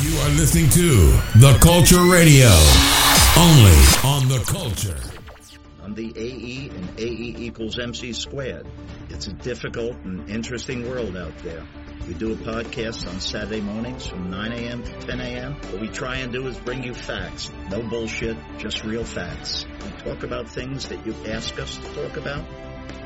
You are listening to The Culture Radio, only on The Culture. I'm the AE and AE equals MC squared. It's a difficult and interesting world out there. We do a podcast on Saturday mornings from 9 a.m. to 10 a.m. What we try and do is bring you facts. No bullshit, just real facts. We talk about things that you ask us to talk about.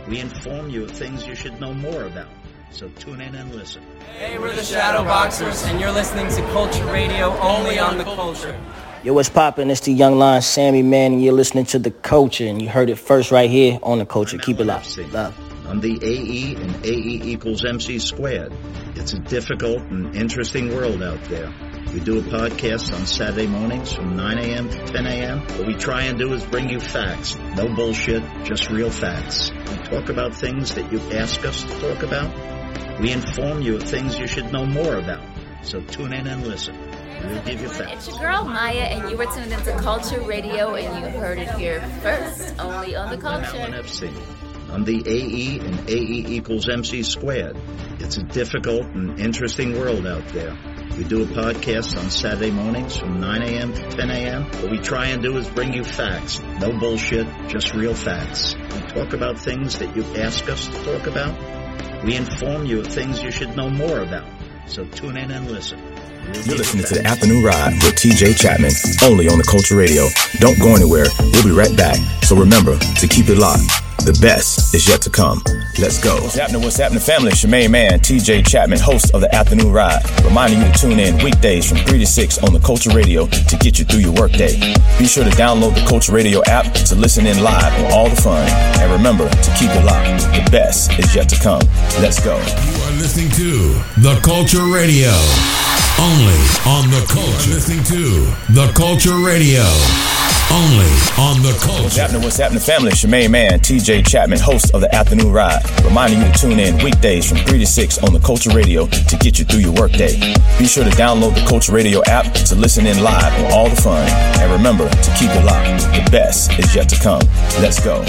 We inform you of things you should know more about. So tune in and listen. Hey, we're the Shadow Boxers, and you're listening to Culture Radio only on the Culture. Yo, what's poppin'? It's the Young Lion Sammy Man, and you're listening to The Culture, and you heard it first right here on The Culture. Keep it locked. Love. I'm the AE and AE equals MC squared. It's a difficult and interesting world out there. We do a podcast on Saturday mornings from 9 a.m. to 10 a.m. What we try and do is bring you facts. No bullshit, just real facts. We talk about things that you ask us to talk about. We inform you of things you should know more about. So tune in and listen. We'll give you facts. It's your girl Maya, and you were tuned into Culture Radio, and you heard it here first, only on the Culture. FC. I'm the AE and AE equals MC squared. It's a difficult and interesting world out there. We do a podcast on Saturday mornings from 9 a.m. to 10 a.m. What we try and do is bring you facts. No bullshit, just real facts. We talk about things that you ask us to talk about. We inform you of things you should know more about. So tune in and listen. You're listening to the. Afternoon Ride with TJ Chapman, only on the Culture Radio. Don't go anywhere. We'll be right back. So remember to keep it locked. The best is yet to come. Let's go. What's happening? What's happening, family? It's your main man, TJ Chapman, host of the Afternoon Ride, reminding you to tune in weekdays from 3 to 6 on the Culture Radio to get you through your workday. Be sure to download the Culture Radio app to listen in live on all the fun. And remember to keep it locked. The best is yet to come. Let's go. You are listening to The Culture Radio, only on The Culture. listening to The Culture Radio, only on The culture. What's happening? What's happening, family? Main man, TJ Chapman, host of the Afternoon Ride, reminding you to tune in weekdays from 3 to 6 on the Culture Radio to get you through your workday. Be sure to download the Culture Radio app to listen in live on all the fun. And remember to keep it locked. The best is yet to come. Let's go.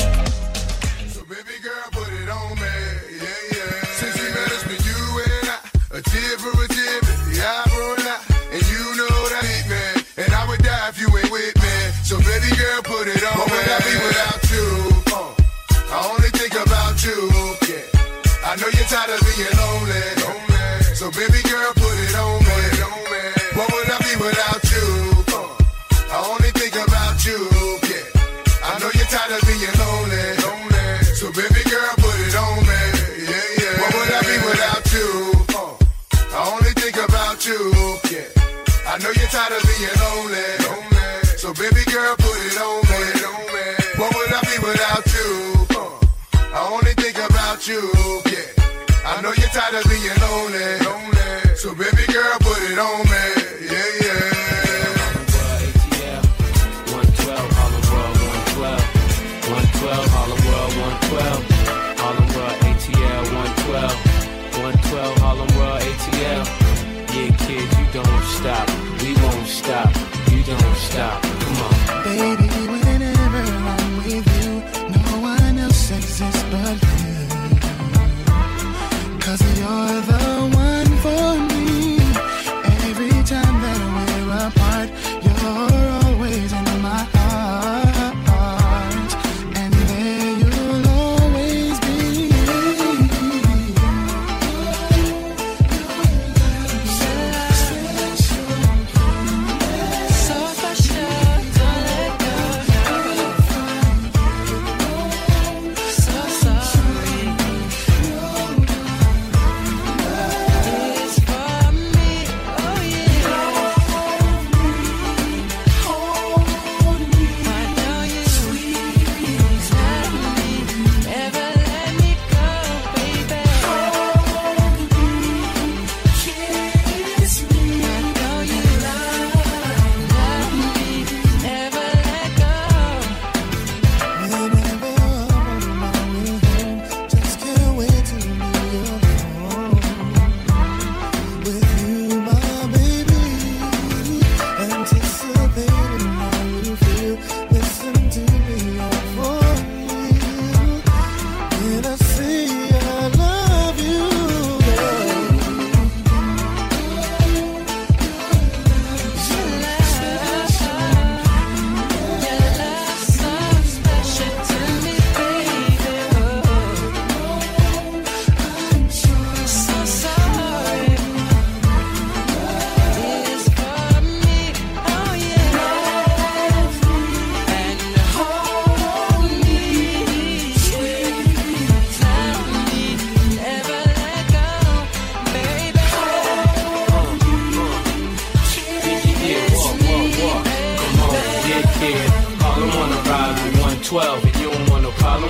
Tired of tired of being lonely, lonely. Eh. So baby girl, put it on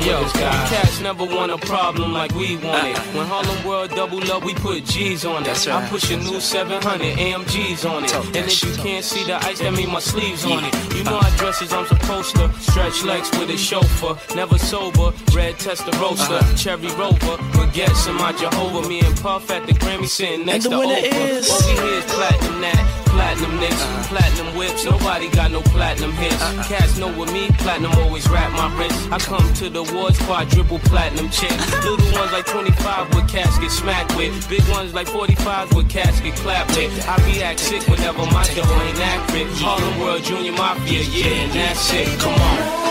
Yo, with this guy. Cats never want a problem like we want it. When Harlem World double up, we put G's on it. That's right. I push a new 700 AMGs on it. And if you can't see the ice, that mean my sleeves on it. You know I dress as I'm supposed to. Stretch legs with a chauffeur. Never sober. Red Testarossa. Uh-huh. Cherry Rover. Baguettes in my Jehovah. Me and Puff at the Grammy sitting next the to winner Oprah. is- What we hear is platinum that. Platinum nicks, platinum whips, nobody got no platinum hits. Cats know with me, platinum always wrap my wrist. I come to the awards, quadruple platinum chick. Little ones like 25 with casket smacked with. Big ones like 45 with casket clapped with. I be react sick whenever my dough ain't accurate. Harlem World Junior Mafia, yeah, and that's it. Come on.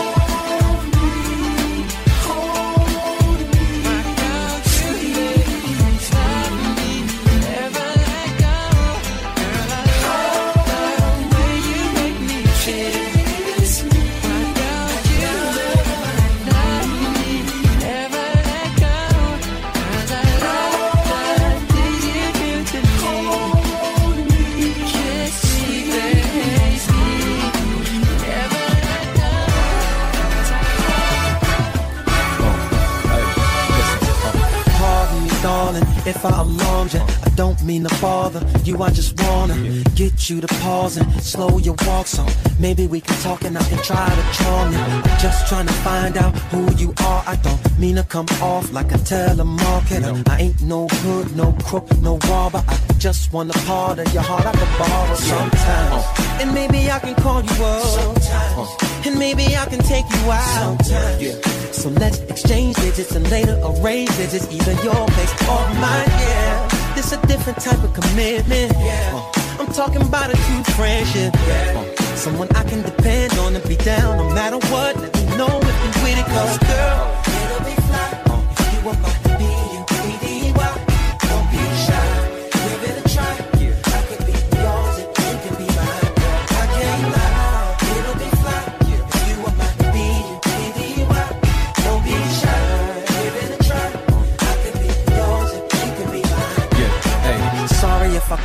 If I alarmed you. Don't mean to bother you. I just wanna get you to pause and slow your walk so maybe we can talk and I can try to charm you. I'm just trying to find out who you are. I don't mean to come off like a telemarketer. I ain't no hood, no crook, no robber. I just want a part of your heart I could borrow sometimes. And maybe I can call you up. And maybe I can take you out. So let's exchange digits and later arrange digits. either your place or mine. Yeah, this a different type of commitment. Uh, I'm talking about a true friendship. Uh, someone I can depend on and be down no matter what. Let me know if you with it, cause girl, it'll be fly. Uh, if you want my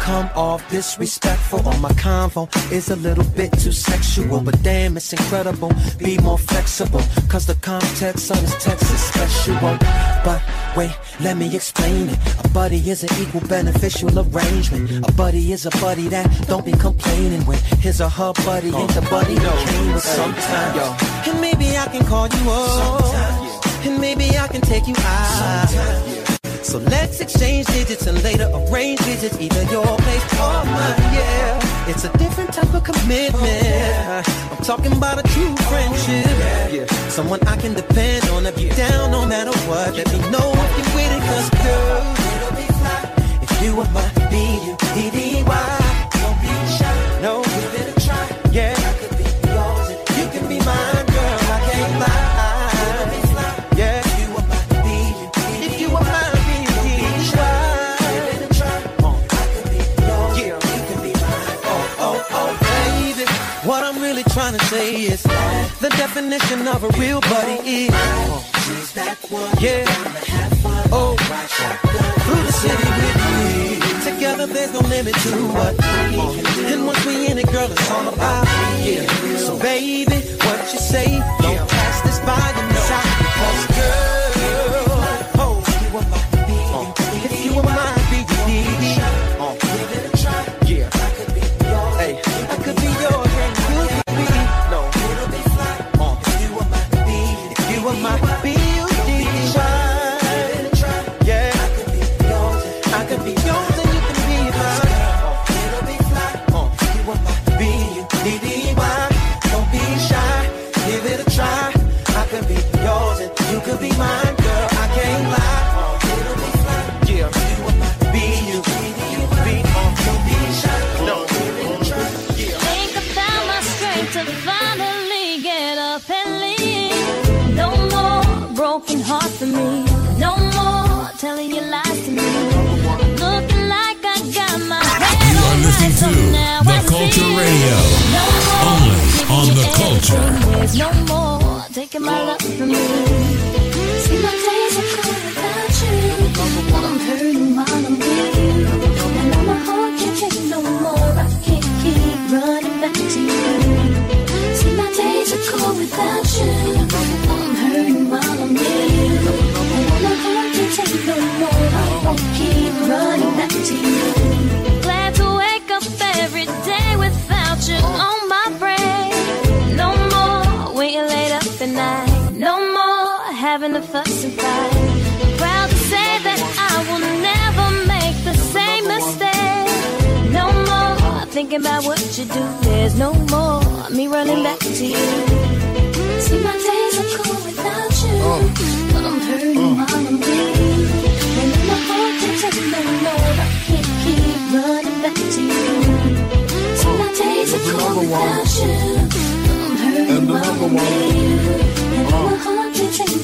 come off disrespectful or my convo is a little bit too sexual, but damn, it's incredible. Be more flexible, cause the context of this text is special. But wait, let me explain it. A buddy is an equal beneficial arrangement. A buddy is a buddy that don't be complaining when his or her buddy ain't the buddy that came with sometime. Yo. And maybe I can call you up, and maybe I can take you out. So let's exchange digits and later arrange visits, either your place or mine. Yeah, it's a different type of commitment. I'm talking about a true friendship. Someone I can depend on if you're down no matter what. Let me know if you're with it, cause girl, it'll be fly if you are my B-U-D-D-Y. Is the definition of a real buddy is. Yeah. Oh, through the city with me. Together there's no limit to what. we And once we in it, girl, it's all about. Yeah. So baby, what you say? Don't pass this by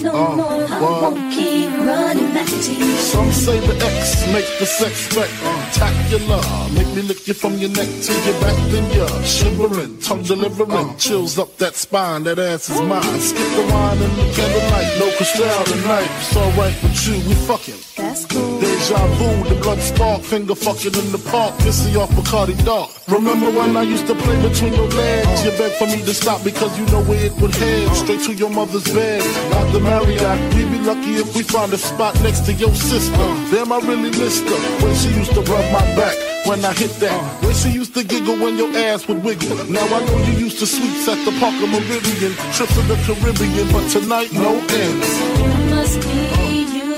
no more. I won't keep running back to. Some say the X make the sex spectacular. Make me lick you from your neck to your back, then you're shivering, tongue delivering, chills up that spine. That ass is mine. Skip the wine and the candlelight, no crystal tonight. It's alright with you, we fucking. That's cool. Deja vu, the blood spark, finger fucking in the park, pissy off Bacardi Dark. Remember when I used to play between your legs? You begged for me to stop because you know where it would head. Straight to your mother's bed, not the Marriott. We'd be lucky if we find a spot next to your sister. Damn, I really missed her when she used to rub my back. When I hit that, when she used to giggle when your ass would wiggle. Now I know you used to suites at the Parker Meridien, trips to the Caribbean, but tonight no ends. You must be used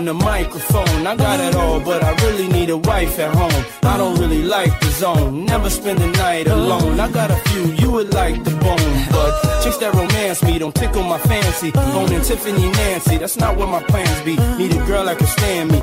on the microphone. I got it all, but I really need a wife at home. I don't really like the zone. Never spend the night alone. I got a few you would like the bone, but chicks that romance me don't tickle my fancy. Owning Tiffany Nancy, that's not what my plans be. Need a girl that can stand me,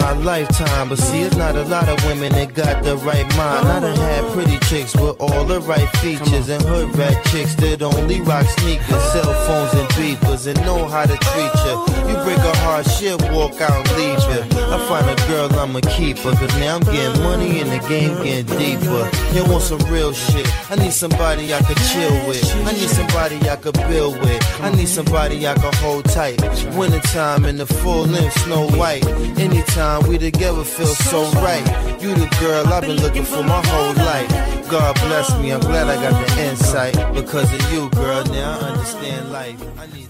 my lifetime, but see, it's not a lot of women that got the right mind. I done had pretty chicks with all the right features, and hood rat chicks that only rock sneakers, cell phones, and beepers, and know how to treat you. You break a heart, shit, walk out leave you. I find a girl, I'ma keep her, cause now I'm getting money and the game getting deeper. You want some real shit? I need somebody I could chill with. I need somebody I could build with. I need somebody I could hold tight. Wintertime in the full length, Snow White. Anytime we together feel so right. You the girl I've been looking for my whole life. God bless me, I'm glad I got the insight. Because of you, girl, now I understand life. I need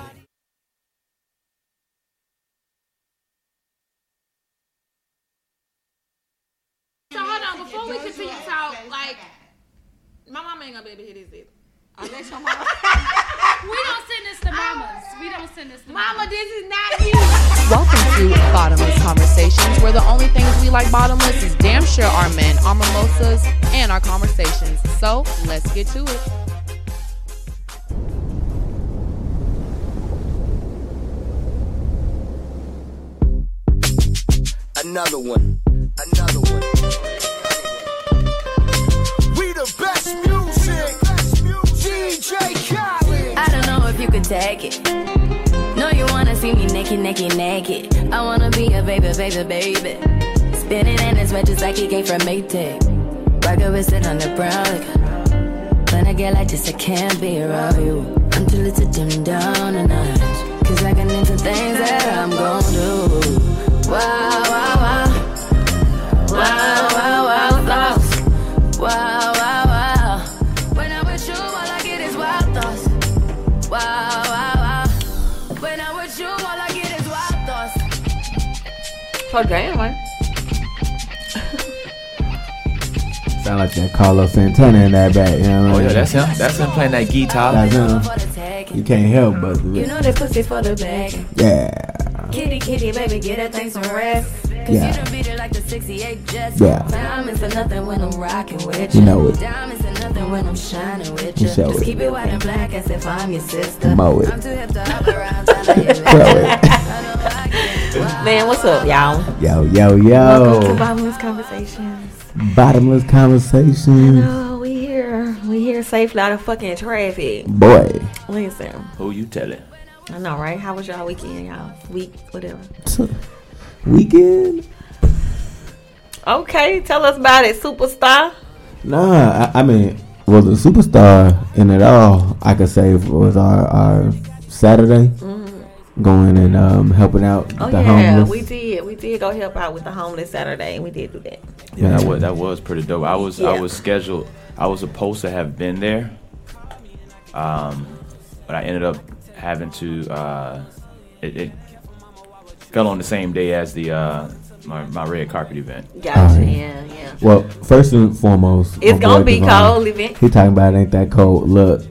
So hold on, before we continue to talk, like my mama ain't gonna be able to hear this either. Unless your mama. We don't send this to mamas. We don't send this to Mama, this is not you. Welcome to Bottomless Conversations, where the only things we like bottomless is damn sure our men, our mimosas, and our conversations. So let's get to it. Another one. Another one. Take it. No, you wanna see me naked, naked, naked. I wanna be a baby, baby, baby. Spinning in his red just like he came from Maytag. Rocket with it on the brown. Like, when I get like this, I can't be around you. Too little to dim down a. Cause I can into things that I'm gon' do. Wow, for gambling. Sound like that Carlos Santana in that back. You know what Oh I yeah, mean? that's him. That's him playing that guitar. That's him. You can't help but You know that pussy for the bag. yeah. Kitty, kitty, baby, get that thing some rest. Cause Yeah. you done beat it like the 68 Jets. Yeah. Diamonds are nothing when I'm rocking with You know it. Diamonds are nothing when I'm shining with You you. show Just it. keep it white and black as if I'm your sister. Mow it. I'm too hip to hop around trying to hit Man, what's up, y'all? Yo, yo, yo. Welcome to yo. Bottomless Conversations. Bottomless conversation. Oh, we here. We here safely out of fucking traffic. Boy. Listen. Who you telling? I know, right? How was y'all weekend, y'all? Week, whatever. Weekend? Okay, tell us about it, superstar. Nah, I, I mean, well, the superstar in it all, I could say, it was our, our Saturday mm-hmm. Going and um, helping out. Oh the yeah, homeless. we did. We did go help out with the homeless Saturday, and we did do that. Yeah, Yeah. that was that was pretty dope. I was I was scheduled. I was supposed to have been there, um, but I ended up having to. Uh, it, it fell on the same day as the uh, my, my red carpet event. Gotcha. Alright. Yeah, yeah. Well, first and foremost, It's gonna be Devon, cold, event. He talking about it ain't that cold. Look,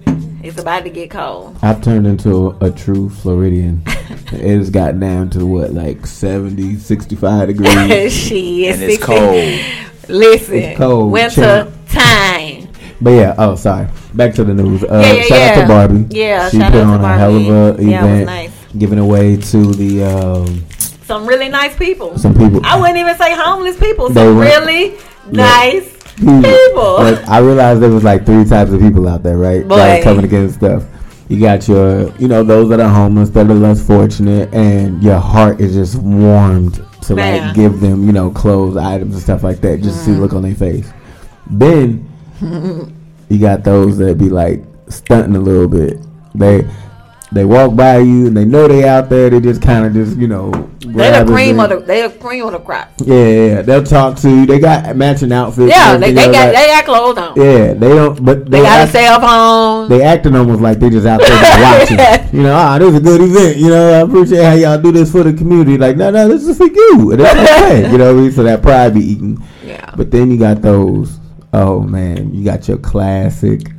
It's about to get cold. I've turned into a, a true Floridian. it has got down to what, like 70, 65 degrees. Shit, And it's cold. Listen, It's cold, winter champ. time. But yeah, oh sorry. Back to the news. Uh, Yeah, yeah, shout out to Barbie. Yeah, she shout put out to on a hell of Barbie. a Yeah, it was event, nice. giving away to the um, Some really nice people. Some people. I wouldn't even say homeless people. They Some were- really nice Mm. people. people. Like, I realized there was like three types of people out there, right? That Boy. are coming against stuff. You got your, you know, those that are homeless, that are less fortunate, and your heart is just warmed to Man. like give them, you know, clothes, items, and stuff like that, just to see the mm-hmm. look on their face. Then you got those that be like stunting a little bit. They they walk by you and they know they out there. They just kind of just you know. They the cream of the they the cream of the crop. Yeah, yeah, they'll talk to you. They got matching outfits. Yeah, they, they got like- they got clothes on. Yeah, they don't. But They got a act- cell phone. They acting almost like they just out there just watching. You know, ah, this is a good event. You know, I appreciate how y'all do this for the community. Like, no, no, this is for you. And it's okay. you know what I mean? So that pride be eaten. Yeah. But then you got those. Oh man, you got your classic.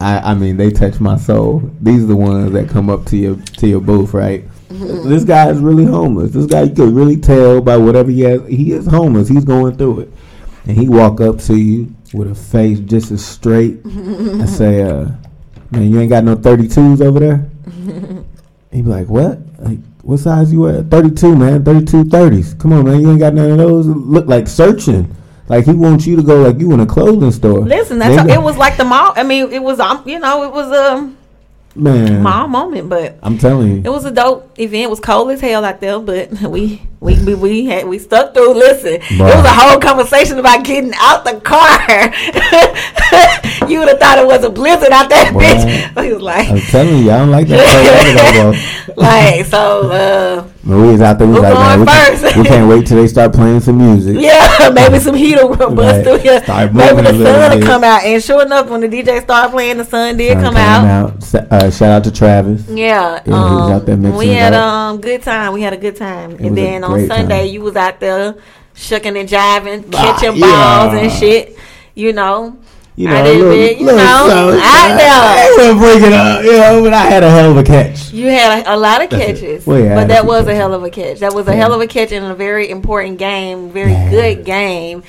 I, I mean, they touch my soul. These are the ones that come up to your to your booth, right? This guy is really homeless. This guy, you could really tell by whatever he has. He is homeless. He's going through it, and he walk up to you with a face just as straight. and say, uh, "Man, you ain't got no 32s over there." He be like, "What? Like, what size you at? 32, man. 32 30s. Come on, man. You ain't got none of those. Look like searching. Like he wants you to go like you in a clothing store. Listen, that's ain't it was like the mall. I mean, it was um, you know, it was a man. mall moment, but I'm telling you. it was a dope event. Was cold as hell out there, but we we we, we had we stuck through. Listen, it was a whole conversation about getting out the car. you would have thought it was a blizzard out Boy. bitch. He was like, I'm telling you, I don't like that. cold weather, though, like so. uh we was out there, we was like, man, we, can, first? we can't wait till they start playing some music. Yeah, maybe some heat will bust Right. through here. Start Maybe the sun will come out. And sure enough, when the DJ started playing, the sun did Sun come out. Sa- Uh, shout out to Travis. Yeah, Yeah, he was out there um, mixing we had up. um good time. We had a good time, was and then on Sunday time. you was out there shucking and jiving, Ah, catching yeah. balls and shit. You know, You I know, did little- it, you little know, I there. ain't break it up, you know, but I had a hell of a catch. You had a, a lot of catches, Well, yeah, but a that was a hell of a catch. That was a Yeah. hell of a catch in a very important game, very good game.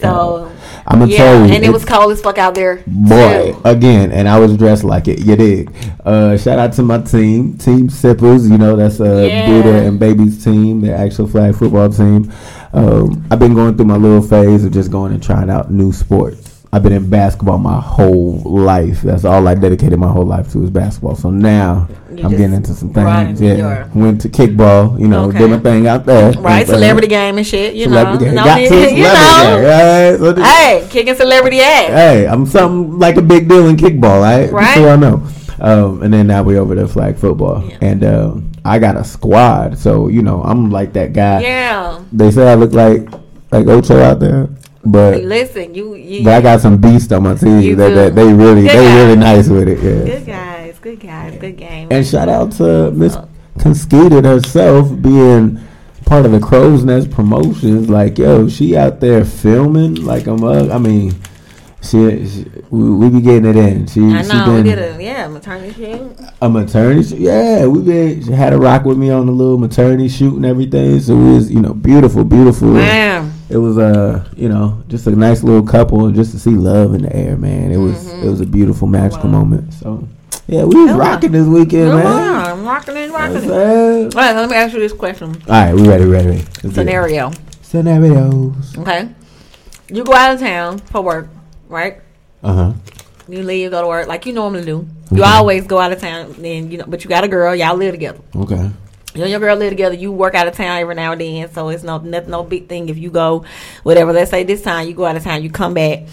So I'ma yeah, tell you, and it was cold as fuck out there. Boy, too. again, and I was dressed like it. You did. Uh, shout out to my team, Team Sippers. You know that's uh, Yeah. Buddha and Baby's team, the actual flag football team. Um, I've been going through my little phase of just going and trying out new sports. I've been in basketball my whole life. That's all I dedicated my whole life to is basketball. So now You I'm getting into some things. Yeah, went to kickball. You know, Okay. did my thing out there. Right, But- celebrity game and shit. You Celebrity know, game. Got to celebrity know. game, right? So Hey, kicking celebrity ass. Hey, I'm something like a big deal in kickball, right? Right. So I know. Um, and then now we over to flag football, and um, I got a squad, so you know I'm like that guy. Yeah. They say I look like like Ocho out there, but Listen, you, you but I got some beast on my team that, that they really Good they guy. really nice with it. Yeah. good guys, good guys, good game. And shout out to Miss Conskated herself being part of the Crow's Nest promotions. Like, yo, she out there filming like a mug. I mean, she, she we, we be getting it in. She, I she know. We been did a yeah maternity shoot. a maternity. shoot. Yeah, we been she had a rock with me on the little maternity shoot and everything. So it was, you know, beautiful, beautiful. Man. It was uh, you know, just a nice little couple, just to see love in the air, man. It was it was a beautiful magical moment. So yeah, we was rocking this weekend, man. I'm rocking it, rocking it. All right, let me ask you this question. All right, we ready, ready, ready. Let's. Scenario. Scenarios. Okay. You go out of town for work, right? Uh huh. You leave, go to work like you normally do. You Mhm. always go out of town, and you know, but you got a girl, y'all live together. Okay. You and your girl live together. You work out of town every now and then, so it's no nothing, no big thing if you go, whatever. Let's say this time you go out of town, you come back.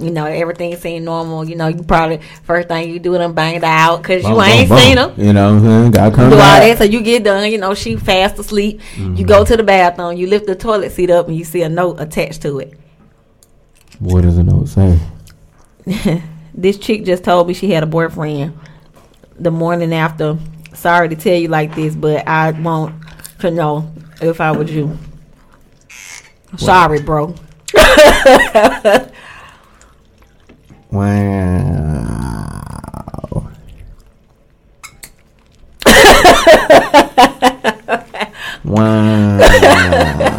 You know everything seems normal. You know you probably first thing you do them bang it out because you ain't boom, seen them. You know what I'm saying? Gotta come do all back. that, so you get done. You know she fast asleep. You go mm-hmm. to the bathroom. You lift the toilet seat up, and you see a note attached to it. What does the note say? this chick just told me she had a boyfriend the morning after. Sorry to tell you like this, but I want to know if I was you. Sorry, bro. Wow. wow.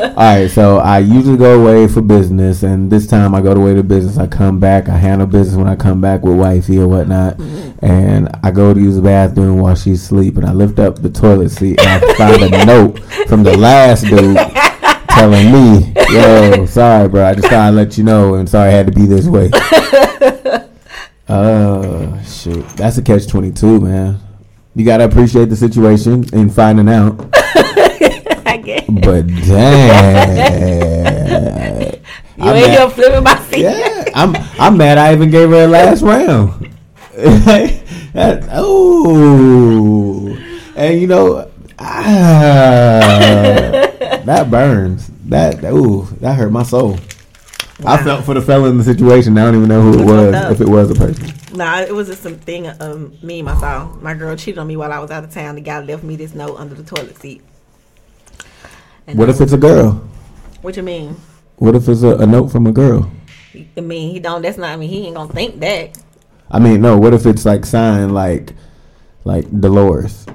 All right, so I usually go away for business, and this time I go away to business. I come back, I handle business when I come back with wifey or whatnot, and I go to use the bathroom while she's asleep, and I lift up the toilet seat, and I find a note from the last dude telling me, "Yo, sorry, bro, I just thought I'd let you know, and sorry I had to be this way." Uh, shoot, that's a catch twenty two, man. You gotta appreciate the situation and finding out. But damn, You ain't mad- here flipping my seat. Yeah, I'm I'm mad. I even gave her a last round. That- oh, and you know, ah, that burns. That ooh, that hurt my soul. I felt for the fella in the situation. I don't even know who it was. up. If it was a person, Nah, it was just some thing. Um, me and my son, my girl cheated on me while I was out of town. The guy left me this note under the toilet seat. And what if it's a girl? What you mean? What if it's a, a note from a girl? I mean, he don't. That's not. I mean, he ain't gonna think that. I mean, no. What if it's like signed like like Dolores?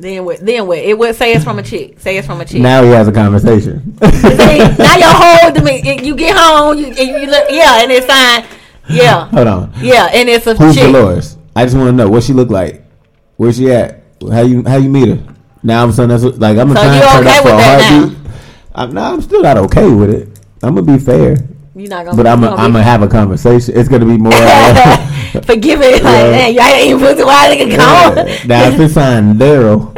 Then what? Then what? It would say it's from a chick. Say it's from a chick. Now he has a conversation. See, now your whole demeanor. You get home. You, and you look. Yeah, and it's signed. Yeah. Hold on. Yeah, and it's a Who's chick. Dolores? I just want to know what she look like. Where she at? How you how you meet her? Now I'm saying that's what- like I'm So trying to turn okay up for a heartbeat. I'm no, I'm still not okay with it. I'm gonna be fair. You're not gonna. But I'm gonna I'm gonna have a conversation. It's gonna be more. Uh, Forgive it. Like, Yeah. man, y'all ain't even put the while nigga go. yeah. now if it's signed Daryl,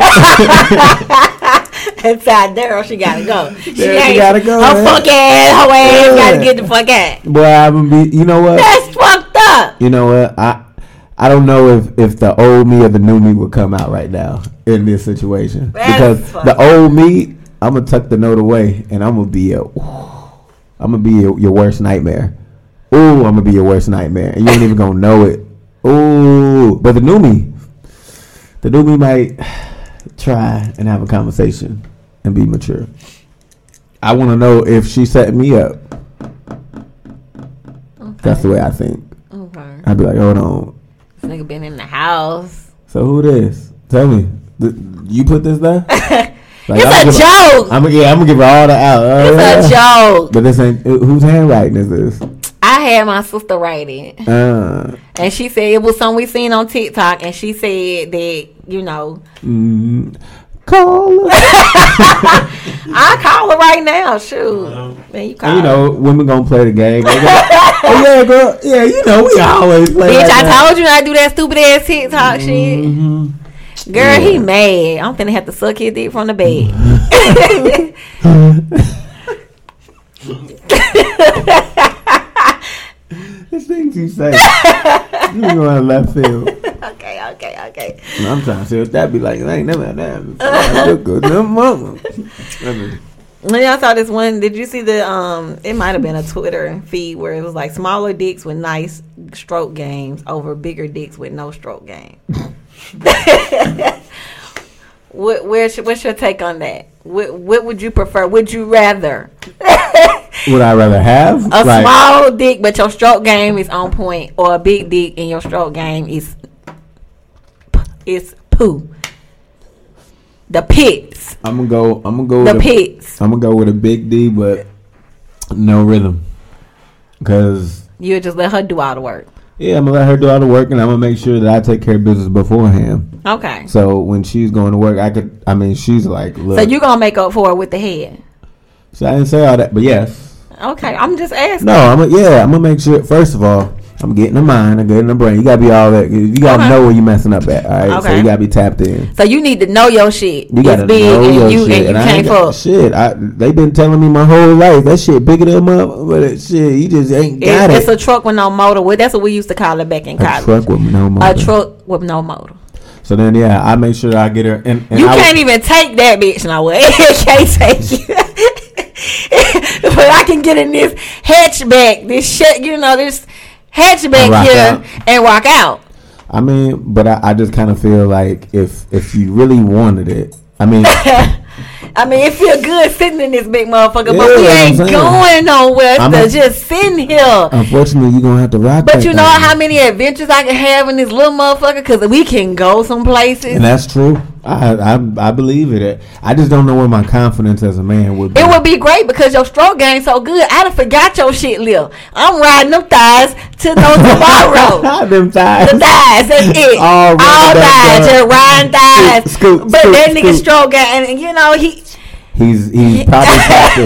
Inside Daryl, she gotta go. She, she gotta go, Her man. fuck ass, her ass Yeah. gotta get the fuck out. boy, I'm gonna be. You know what? That's fucked up. You know what? I I don't know if if the old me or the new me would come out right now in this situation That's because fucked the old me, I'm gonna tuck the note away and I'm gonna be a, I'm gonna be your, your worst nightmare. Ooh, I'm gonna be your worst nightmare, and you ain't even gonna know it. Ooh, but the new me, the new me might try and have a conversation and be mature. I want to know if she set me up. That's the way I think. Okay. I'd be like, hold on. Nigga been in the house. So who this? Tell me. Th- you put this there? It's a joke. I'm gonna, yeah, I'm gonna give her all the out. Oh, It's a yeah. joke. But this ain't whose handwriting is this? I had my sister write it. Uh, And she said it was something we seen on TikTok, and she said that you know mm, call her. I call her right now. Shoot, man, you call. You know, women gonna play the game. Gonna- oh, yeah, girl. Yeah, you know, we always play. Bitch, like I that. told you I do that stupid ass TikTok Mm-hmm. shit. Girl, he mad. I'm finna have to suck his dick from the bed. This things you say. you going left field. okay, okay, okay. And I'm trying to see what that be like. I ain't never had that. before. I look good. Them mama. I mean, y'all saw this one, did you see the um? It might have been a Twitter feed where it was like smaller dicks with nice stroke games over bigger dicks with no stroke game. what where's what's your take on that? What what would you prefer? Would you rather Would I rather have a small dick but your stroke game is on point, or a big dick and your stroke game is is poo? The pits. I'm gonna go. I'm gonna go. The with pits. I'm gonna go with a big D, but no rhythm. Cause You would just let her do all the work. yeah, I'm gonna let her do all the work, and I'm gonna make sure that I take care of business beforehand. Okay. So when she's going to work, I could. I mean, she's like, look. So you gonna make up for it with the head? So I didn't say all that, but yes. Okay, I'm just asking. No, I'm gonna, yeah, I'm gonna make sure. First of all, I'm getting the mind, I'm getting the brain. You gotta be all that. You gotta Okay. know where you messing up at. All right, so you gotta be tapped in. So you need to know your shit. You gotta big know and your you shit. and you I can't fuck. Shit, I, they been telling me my whole life that shit bigger than my but shit, you just ain't got It's, it's a truck with no motor. Well, that's what we used to call it back in college. A truck with no motor. A truck with no motor. So then, yeah, I make sure I get her. And, and you I can't even take that bitch no way. can't take you. but I can get in this hatchback, this shit, you know, this hatchback rock here out. and walk out. I mean, but I, I just kind of feel like if if you really wanted it, I mean, I mean, it feel good sitting in this big motherfucker, but we ain't going nowhere. I'm a- just sitting here. unfortunately, you're gonna have to rock. But you know thing. how many adventures I can have in this little motherfucker? Because we can go some places. and that's true. I, I I believe it. I just don't know where my confidence as a man would be. It would be great because your stroke game so good. I done forgot your shit, Lil. I'm riding them thighs to no tomorrow. them thighs. The thighs, that's it. All All, thighs, just riding thighs. Scoot, but scoot, that nigga stroke game, and you know he He's he's probably tapped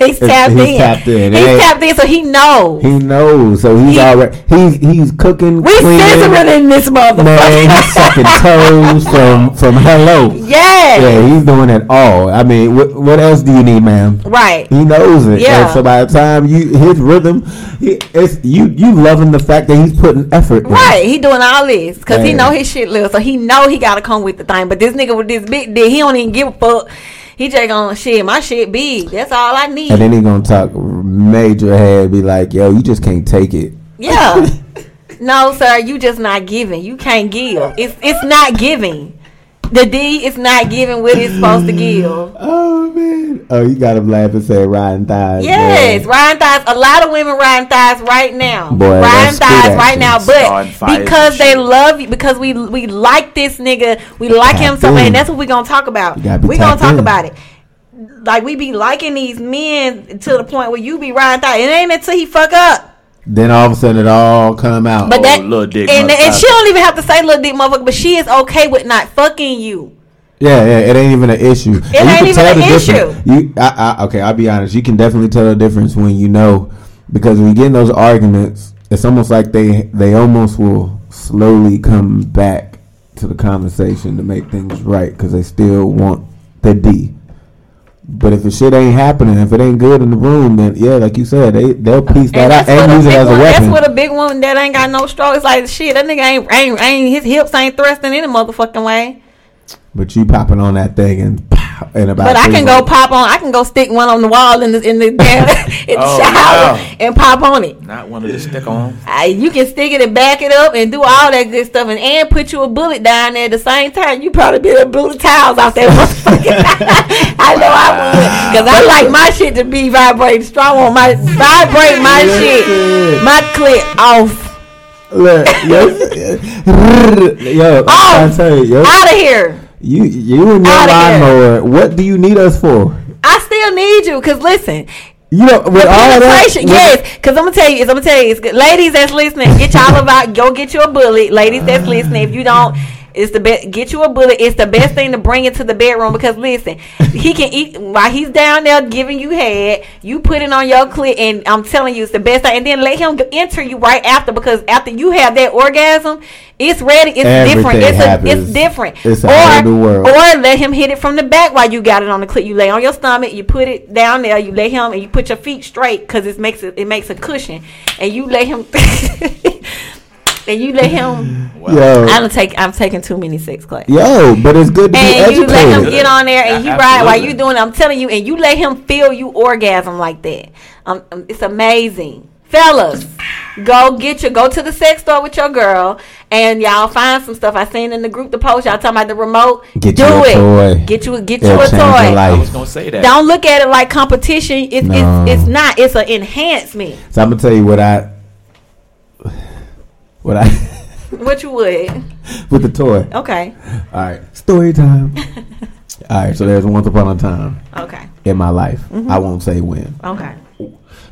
in. he's tapped he's in. tapped in. He's ain't- tapped in, so he knows. He knows, so he's already he's he's cooking. We cleaning. scissoring in this motherfucker. Man, he's sucking toes from from hello. Yeah. Yeah, he's doing it all. I mean, what what else do you need, ma'am? Right. He knows it. Yeah. And so by the time you his rhythm, he, it's you you loving the fact that he's putting effort. in. Right, he doing all this because he know his shit little, so he know he gotta come with the thing. But this nigga with this big dick, he don't even give a fuck. He just gonna shit. My shit big. That's all I need. And then he gonna talk major head, be like, "Yo, you just can't take it." Yeah. no, sir, you just not giving. You can't give. It's it's not giving. The D is not giving what it's supposed to give. Oh! Oh, you got him laughing, say riding thighs. Yes, man. riding thighs. A lot of women riding thighs right now. Boy, riding that's thighs right now, but because they love you, because we we like this nigga, we like him so much. And that's what we gonna talk about. You gotta We gonna talk in. about it. Like we be liking these men to the point where you be riding thighs. It ain't until he fuck up. Then all of a sudden it all come out. But that little dick and, and she don't even have to say little dick motherfucker, but she is okay with not fucking you. Yeah, yeah, it ain't even an issue. It ain't even an issue. You, I, I, okay, I'll be honest. You can definitely tell the difference when you know, because when you get in those arguments, it's almost like they they almost will slowly come back to the conversation to make things right because they still want the D. But if the shit ain't happening, if it ain't good in the room, then yeah, like you said, they they'll piece that out and use it as a one- weapon. That's what a big one that ain't got no stroke. It's like shit. That nigga ain't ain't, ain't his hips ain't thrusting any motherfucking way. But you popping on that thing and pow, and about. But I three can go pop on. I can go stick one on the wall in the in the, in the Oh, shower wow. and pop on it. Not one of the stick on. I, you can stick it and back it up and do all that good stuff and, and put you a bullet down there at the same time. You probably be able to blew the towels off that motherfucker. I know I would. Because I like my shit to be vibrating strong on my vibrate my shit. My clip off. Look, yo, yo, I'm oh, trying to yo, Out of here. you, you and your lawnmower. What do you need us for? I still need you because listen, You know, with the all that, with- yes. Because I'm gonna tell you, I'm gonna tell you, it's good. ladies that's listening, get y'all about, go get you a bullet. Ladies that's listening, if you don't, it's the best. Get you a bullet. It's the best thing to bring into the bedroom because listen, he can eat while he's down there giving you head. You put it on your clit, and I'm telling you, it's the best thing. And then let him enter you right after because after you have that orgasm, it's ready. It's different. Everything It's a, it's different. It's a or, new world. Or let him hit it from the back while you got it on the clit. You lay on your stomach, you put it down there, you lay him, and you put your feet straight because it makes it it makes a cushion, and you lay him. And you let him. Yo. I don't take. I'm taking too many sex classes. yo, but it's good to And be you let him get on there, and you Yeah, ride while absolutely. you doing. it. I'm telling you, and you let him feel you orgasm like that. Um, um, it's amazing, fellas. Go get your go to the sex store with your girl, and y'all find some stuff. I seen in the group the post y'all talking about the remote. Get Do you a it. toy. Get you get It'll you a change your toy. life. I was gonna say that. Don't look at it like competition. It's No. it's, it's not. It's an enhancement. So I'm gonna tell you what I, what I, What you would? with the toy. Okay. All right, story time. All right, so there's once upon a time Okay. in my life. Mhm. I won't say when. Okay.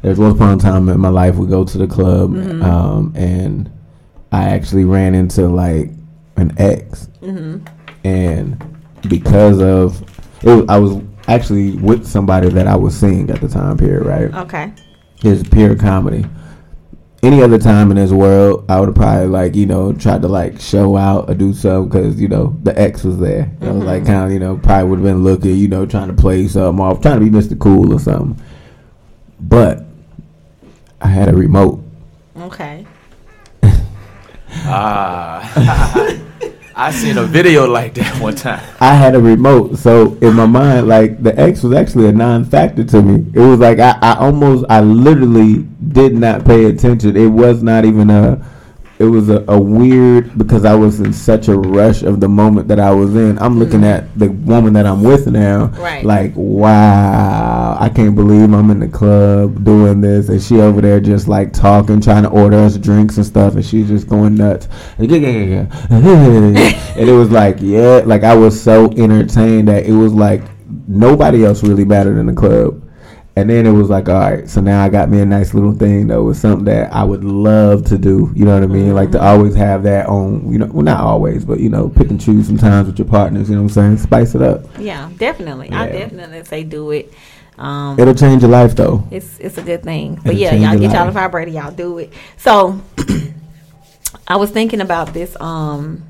There's once upon a time in my life we go to the club, Mhm. um, and I actually ran into like an ex, Mhm. and because of it, was, I was actually with somebody that I was seeing at the time period, right? Okay. It's pure comedy. Any other time in this world, I would have probably like you know tried to like show out or do something because you know the ex was there. I was like Mhm. kind of you know probably would have been looking, you know, trying to play something off, trying to be Mr. Cool or something. But I had a remote. Okay. Ah, I seen a video like that one time. I had a remote, so in my mind, like the X was actually a non-factor to me. It was like I, I almost, I literally did not pay attention. It was not even a. It was a, a weird because I was in such a rush of the moment that I was in. I'm mm-hmm. looking at the woman that I'm with now, Right. like wow, I can't believe I'm in the club doing this, and she over there just like talking, trying to order us drinks and stuff, and she's just going nuts. and it was like, yeah, like I was so entertained that it was like nobody else really mattered in the club. And then it was like, all right, so now I got me a nice little thing that was something that I would love to do. You know what I mean? Like to always have that on, you know, well, not always, but you know, pick and choose sometimes with your partners. You know what I'm saying? Spice it up. Yeah, definitely. I definitely say do it. Um, It'll change your life, though. It's it's a good thing. But It'll yeah, y'all get y'all the vibrator, y'all do it. So I was thinking about this. Um,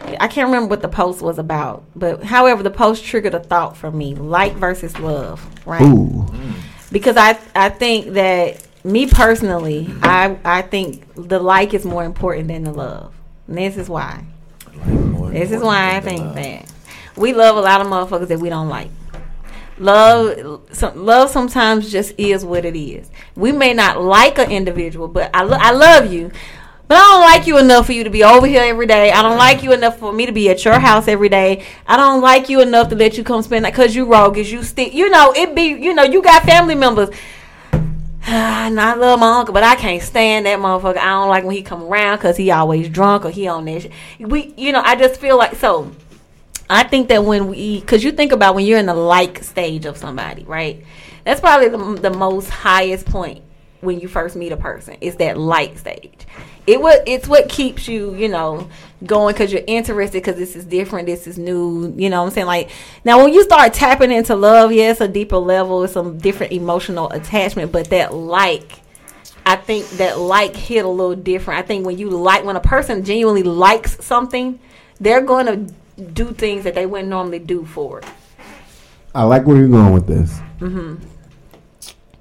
I can't remember what the post was about, but however, the post triggered a thought for me: like versus love, right? Ooh. Because I I think that me personally, I I think the like is more important than the love. And this is why. This is why I think that we love a lot of motherfuckers that we don't like. Love, some, love sometimes just is what it is. We may not like an individual, but I, lo- I love you. But I don't like you enough for you to be over here every day. I don't like you enough for me to be at your house every day. I don't like you enough to let you come spend that because you roguish, you stick. You know, it be, you know, you got family members. and I love my uncle, but I can't stand that motherfucker. I don't like when he come around because he always drunk or he on shit. We, you know, I just feel like so. I think that when we, because you think about when you're in the like stage of somebody, right? That's probably the, the most highest point when you first meet a person. Is that like stage? It what it's what keeps you, you know, going because you're interested because this is different, this is new. You know what I'm saying? Like now, when you start tapping into love, yeah, it's a deeper level, it's some different emotional attachment, but that like. I think that like hit a little different. I think when you like when a person genuinely likes something, they're going to do things that they wouldn't normally do for it. I like where you're going with this. hmm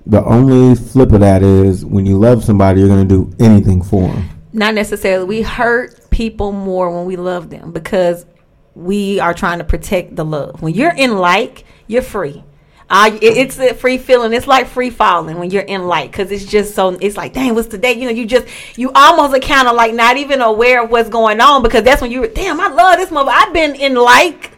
The only flip of that is when you love somebody, you're going to do anything for them. Not necessarily. We hurt people more when we love them because we are trying to protect the love. When you're in like, you're free. Uh, it- it's a free feeling. It's like free falling when you're in like, because it's just so. It's like, dang, what's today? You know, you just you almost are kind of like not even aware of what's going on because that's when you, damn, I love this mother. I've been in like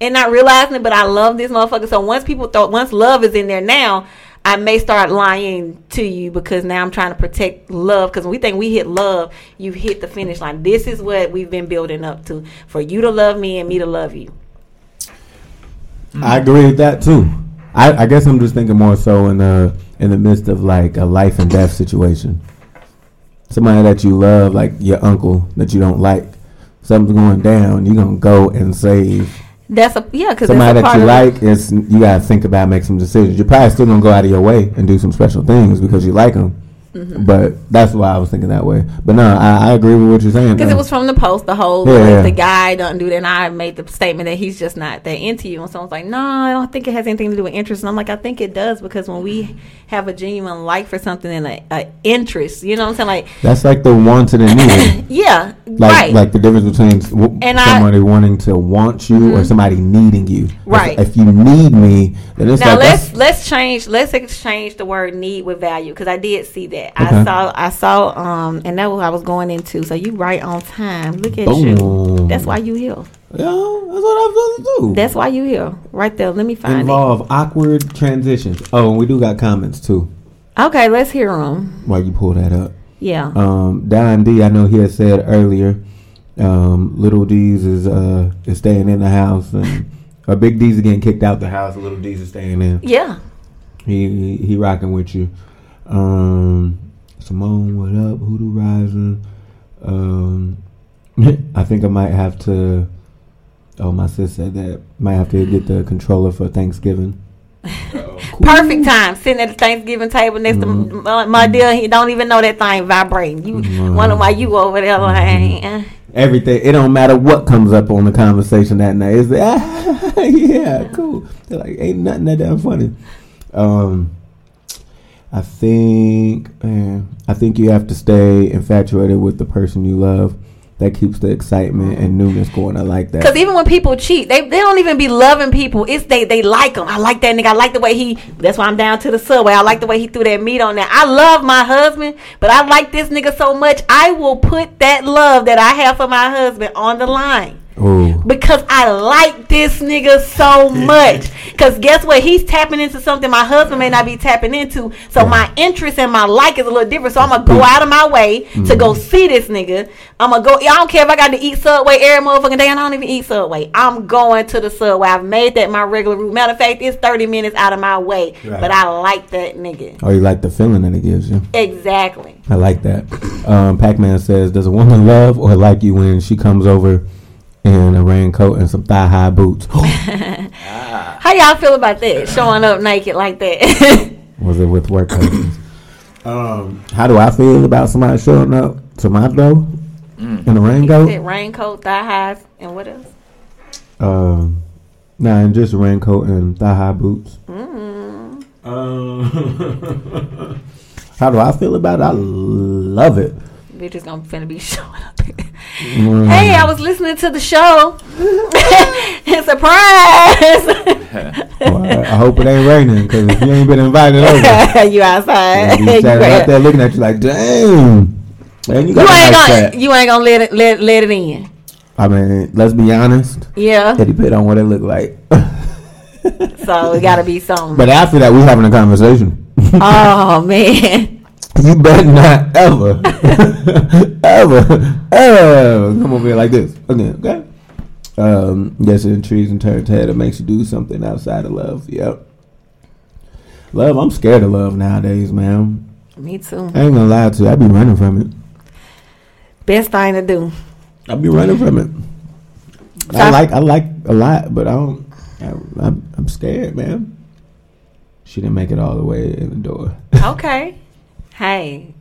and not realizing it, but I love this motherfucker. So once people thought, once love is in there now, I may start lying to you because now I'm trying to protect love. Because when we think we hit love, you've hit the finish line. This is what we've been building up to for you to love me and me to love you. I agree with that too. I, I guess I'm just thinking more so in the in the midst of like a life and death situation. Somebody that you love, like your uncle that you don't like, something's going down, you're gonna go and save That's a yeah, because somebody that you like. Is you gotta think about make some decisions. You're probably still gonna go out of your way and do some special things because you like them. Mhm. But that's why I was thinking that way. But no, I, I agree with what you're saying. Because it was from the post, the whole Yeah, if yeah. the guy doesn't do that. And I made the statement that he's just not that into you. And someone's like, no, I don't think it has anything to do with interest. And I'm like, I think it does because when we have a genuine like for something and a, a interest, you know what I'm saying? Like, That's like the wanted and needed. yeah, Like Right. like the difference between w- And I- somebody wanting to want you or Mhm. somebody needing you. Right. If, you need me, then it's now like let's let's change let's exchange the word need with value because I did see that Okay. I saw I saw um and that was what I was going into so you right on time look at you that's why you here yeah that's what I'm supposed to do. that's why you here right there let me find it. involve awkward transitions. Oh, and we do got comments too. okay let's hear them While you pull that up. Yeah. Um, Don D, I know he had said earlier, um, Little D's is uh is staying in the house and uh, Big D's are getting kicked out the house. Little D's is staying in. yeah He he, he rocking with you. Um, Simone, what up? Hoodoo Rising. Um, I think I might have to. Oh, my sis said that might have to get the controller for Thanksgiving. perfect time sitting at the Thanksgiving table next Mhm. to my, my dear he don't even know that thing vibrating you Mhm. wonder why you over there like eh. Everything. It don't matter what comes up on the conversation that night. It's ah, yeah, cool. They're like, ain't nothing that damn funny. Um, I think, man, I think you have to stay infatuated with the person you love. That keeps the excitement and newness going. I like that. Because even when people cheat, they, they don't even be loving people. It's they they like them. I like that nigga. I like the way he. That's why I'm down to the subway. I like the way he threw that meat on there. I love my husband, but I like this nigga so much. I will put that love that I have for my husband on the line. Ooh. Because I like this nigga so much. Because guess what? He's tapping into something my husband may not be tapping into. So my interest and my like is a little different. So I'm going to go out of my way to Mm-hmm. go see this nigga. I'm going to go. I don't care if I got to eat Subway every motherfucking day. I don't even eat Subway. I'm going to the Subway. I've made that my regular route. Matter of fact, it's 30 minutes out of my way. Right. But I like that nigga. Oh, you like the feeling that it gives you. Exactly. I like that. Um, Pac Man says, Does a woman love or like you when she comes over in a raincoat and some thigh high boots? How y'all feel about that? Showing up naked like that. Was it with work husbands? um, how do I feel about somebody showing up to my door in a raincoat? Said raincoat, thigh highs, and what else? Um, nah, and just a raincoat and thigh high boots. Mm. Um, how do I feel about it? I love it. We're gonna finna be showing up. Mm. Hey, I was listening to the show. Surprise! Well, I, hope it ain't raining because if you ain't been invited over, you outside. you standing out there looking at you like, damn. Man, you You ain't nice gonna, you ain't gonna let it let, let it in. I mean, let's be honest. Yeah. It depends on what it look like. So it gotta be something. But after that, we having a conversation. oh man. You better not ever, ever, ever come over here like this again. Okay. Um, yes, it intrigues and turns head. It makes you do something outside of love. Yep. Love, I'm scared of love nowadays, man. Me too. I ain't gonna lie to you. I be running from it. Best thing to do. I be running from it. So I like I like a lot, but I don't. I, I'm, I'm scared, man. She didn't make it all the way in the door. Okay. Hey.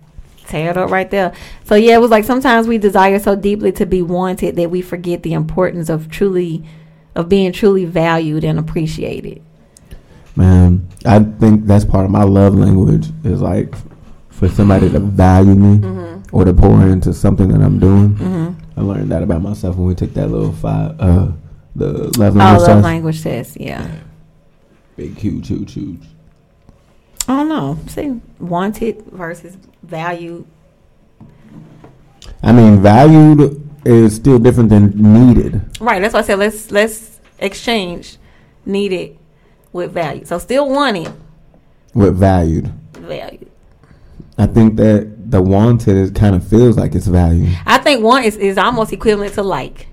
Tear it up right there. So yeah, it was like sometimes we desire so deeply to be wanted that we forget the importance of truly of being truly valued and appreciated. Man, I think that's part of my love language is like for somebody to value me Mhm. or to pour into something that I'm doing. Mhm. I learned that about myself when we took that little five, uh, the love language Oh, language love test. language test, yeah. Big, huge, huge, huge. I don't know. See, wanted versus valued. I mean, valued is still different than needed. Right. That's why I said let's let's exchange needed with value. So still wanted, With valued, valued. I think that the wanted is kind of feels like it's valued. I think want is, is almost equivalent to like.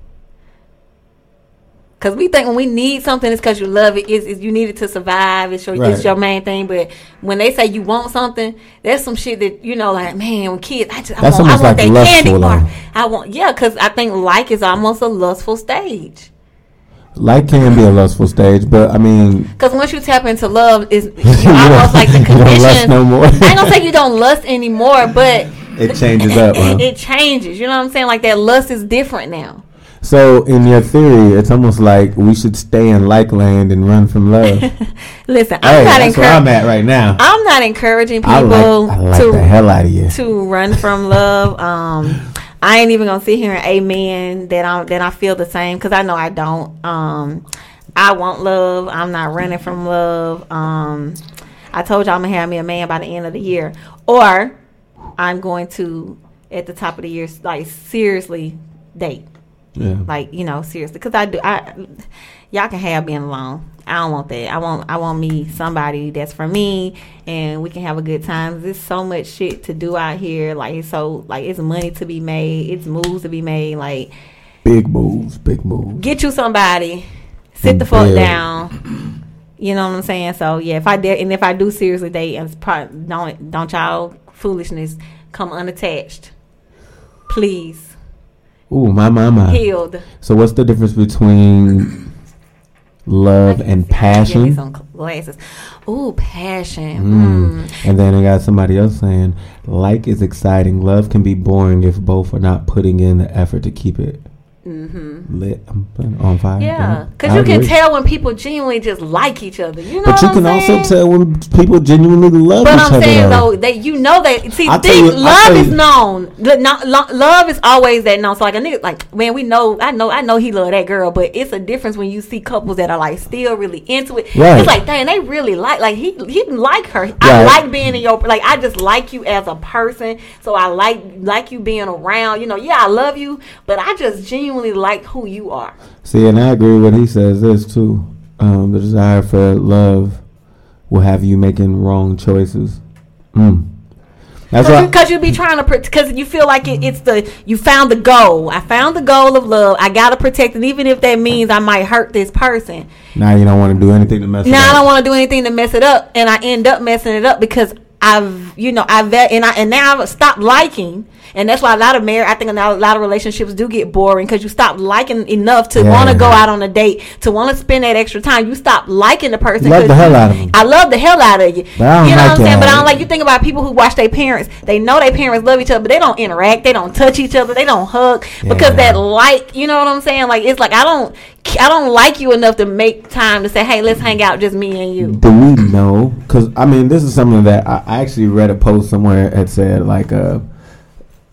Cause we think when we need something, it's because you love it. Is is you need it to survive? It's your Right. it's your main thing. But when they say you want something, that's some shit that you know, like man, when kids, I just I That's want, I want like that candy bar. though. I want yeah, cause I think like is almost a lustful stage. Like can be a lustful stage, but I mean, Cause once you tap into love, is you almost like the condition. no more. I ain't gonna say you don't lust anymore, but it changes up. huh? it changes. You know what I'm saying? Like that lust is different now. So, in your theory, it's almost like we should stay in like land and run from love. Listen, I'm hey, not that's where I'm encouraging. at right now. I'm not encouraging I people like, I like to the hell out of you. to run from love. Um, I ain't even gonna sit here and amen that I that I feel the same because I know I don't. Um, I want love. I'm not running from love. Um, I told y'all I'm gonna have me a man by the end of the year, or I'm going to at the top of the year like seriously date. Yeah. Like you know seriously because I do. I y'all can have being alone. I don't want that. I want I want me somebody that's for me and we can have a good time. There's so much shit to do out here. Like it's so like it's money to be made. It's moves to be made. Like Big moves, big moves. get you somebody. Sit the fuck down. You know what I'm saying? So yeah, if I dare and if I do seriously date, and probably, don't don't y'all foolishness come unattached, please. Ooh, my my. Healed. So what's the difference between love and Give passion? some glasses. Ooh, passion. Mm. Mm. And then I got somebody else saying, like is exciting. Love can be boring if both are not putting in the effort to keep it Mm-hmm. lit I'm on fire. Yeah, because you can tell when people genuinely just like each other. You know But you I'm can saying? also tell when people genuinely love each other. But I'm saying though. that you know that see I the tell thing you- love is you- known. Not, love is always that known. So like a nigga like man, we know I know I know he love that girl, but it's a difference when you see couples that are like still really into it. Right. It's like dang, they really like like he he like her. I like being in your like I just like you as a person. So I like like you being around. You know, yeah, I love you, but I just genuinely like who you are. See, and I agree with he says this too. Um, the desire for love will have you making wrong choices. Mm. That's Cause, right. you, Cause you be trying to, because you feel like it, it's the you found the goal. I found the goal of love. I gotta protect it, even if that means I might hurt this person. Now you don't want to do anything to mess it Now I don't want to do anything to mess it up, and I end up messing it up because I've, you know, I've and I and now I've stopped liking, and that's why a lot of marriage, I think a lot of relationships do get boring because you stop liking enough to Yeah. want to go out on a date, to want to spend that extra time. You stop liking the person. Love the hell out of. I love the hell out of you. But I don't you know like what I'm saying? But I don't like you think about people who watch their parents. They know their parents love each other, but they don't interact. They don't touch each other. They don't hug because that like, you know what I'm saying? Like it's like I don't, I don't like you enough to make time to say, hey, let's hang out, just me and you. Do we know? Because I mean, this is something that I, I actually read a post somewhere that said like, uh,